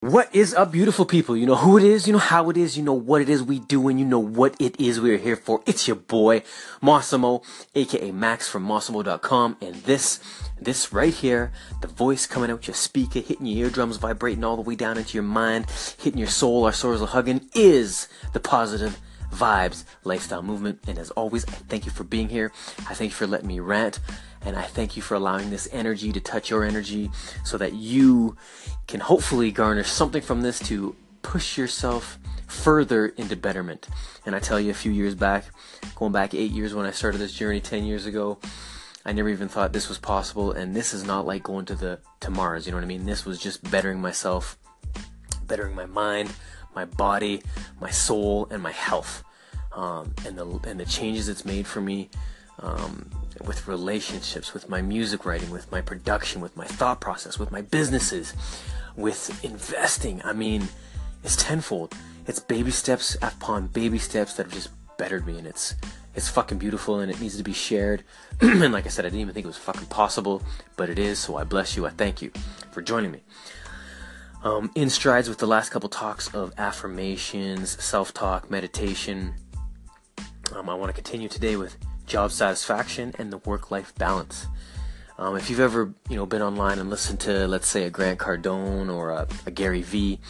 What is up, beautiful people? You know who it is, you know how it is, you know what it is we do, and you know what it is we are here for. It's your boy, Massimo, aka Max from Massimo.com, and this, this right here, the voice coming out your speaker, hitting your eardrums, vibrating all the way down into your mind, hitting your soul, our souls are hugging, is the positive vibes lifestyle movement. And as always, I thank you for being here. I thank you for letting me rant. And I thank you for allowing this energy to touch your energy so that you can hopefully garner something from this to push yourself further into betterment. And I tell you, a few years back, going back eight years when I started this journey 10 years ago, I never even thought this was possible. And this is not like going to the to Mars, you know what I mean? This was just bettering myself, bettering my mind, my body, my soul, and my health. Um, and the and the changes it's made for me um, with relationships, with my music writing, with my production, with my thought process, with my businesses, with investing. I mean, it's tenfold. It's baby steps upon baby steps that have just bettered me, and it's it's fucking beautiful, and it needs to be shared. and like I said, I didn't even think it was fucking possible, but it is. So I bless you. I thank you for joining me. Um, in strides with the last couple talks of affirmations, self-talk, meditation. Um, I want to continue today with job satisfaction and the work-life balance. Um, if you've ever, you know, been online and listened to, let's say, a Grant Cardone or a, a Gary Vee,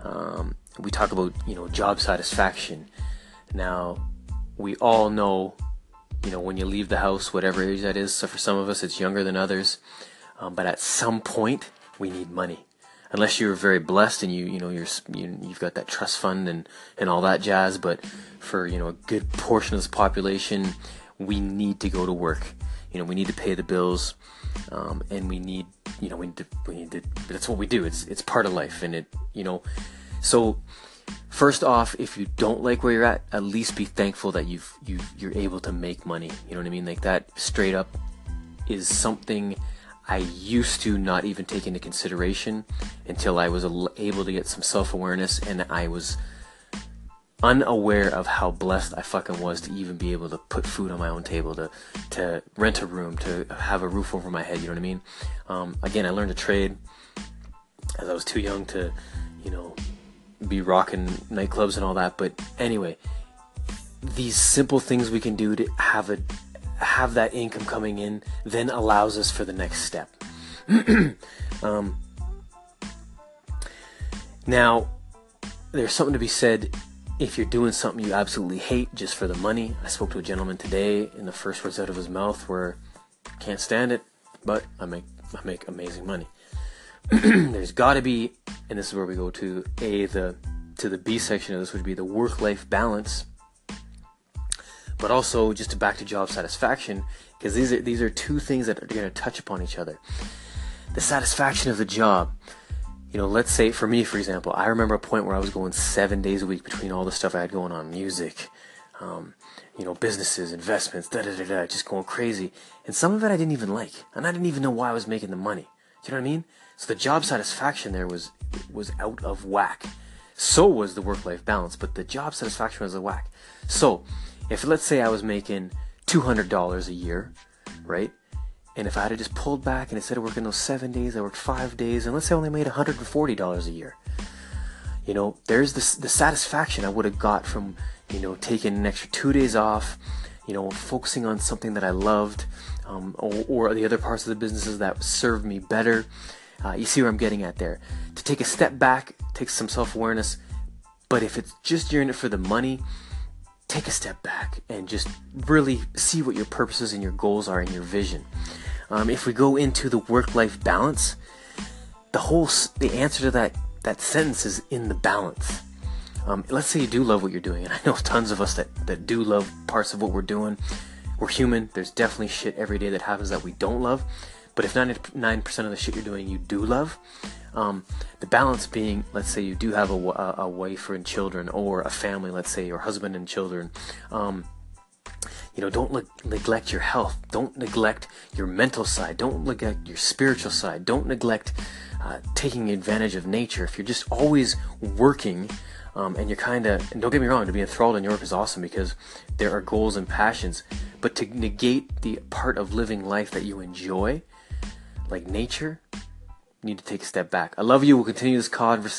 um, we talk about, you know, job satisfaction. Now, we all know, you know, when you leave the house, whatever age that is. So for some of us, it's younger than others. Um, but at some point, we need money. Unless you're very blessed and you, you know, you're you, you've got that trust fund and and all that jazz. But for you know a good portion of this population, we need to go to work. You know, we need to pay the bills, um, and we need, you know, we need to, we need to. That's what we do. It's it's part of life, and it, you know, so. First off, if you don't like where you're at, at least be thankful that you've you you're able to make money. You know what I mean? Like that straight up is something I used to not even take into consideration until I was able to get some self awareness and I was unaware of how blessed I fucking was to even be able to put food on my own table, to to rent a room, to have a roof over my head. You know what I mean? Um, again, I learned to trade as I was too young to, you know, be rocking nightclubs and all that. But anyway, these simple things we can do to have a have that income coming in then allows us for the next step. um, now, there's something to be said if you're doing something you absolutely hate just for the money. I spoke to a gentleman today, and the first words out of his mouth were, "Can't stand it, but I make I make amazing money." There's got to be, and this is where we go to a the to the B section of this would be the work-life balance, but also just to back to job satisfaction because these are these are two things that are going to touch upon each other. The satisfaction of the job you know, let's say for me, for example, I remember a point where I was going seven days a week between all the stuff I had going on, music, um, you know, businesses, investments, da da da da, just going crazy. And some of it I didn't even like, and I didn't even know why I was making the money. Do you know what I mean? So the job satisfaction there was was out of whack. So was the work-life balance, but the job satisfaction was a whack. So, if let's say I was making two hundred dollars a year, right? And if I had just pulled back and instead of working those seven days, I worked five days, and let's say I only made $140 a year, you know, there's the satisfaction I would have got from, you know, taking an extra two days off, you know, focusing on something that I loved, um, or, or, the other parts of the businesses that served me better. Uh, you see where I'm getting at there. To take a step back, take some self awareness, but if it's just you're in it for the money, take a step back and just really see what your purposes and your goals are and your vision. Um, if we go into the work-life balance, the whole the answer to that that sentence is in the balance. Um, let's say you do love what you're doing, and I know tons of us that, that do love parts of what we're doing. We're human. There's definitely shit every day that happens that we don't love. But if 99% of the shit you're doing you do love, um, the balance being, let's say you do have a, a, a, wife and children, or a family, let's say your husband and children. Um, you know, don't le- neglect your health. Don't neglect your mental side. Don't neglect your spiritual side. Don't neglect uh, taking advantage of nature. If you're just always working, um, and you're kind of, don't get me wrong, to be enthralled in work is awesome because there are goals and passions. But to negate the part of living life that you enjoy, like nature, you need to take a step back. I love you. We'll continue this conversation.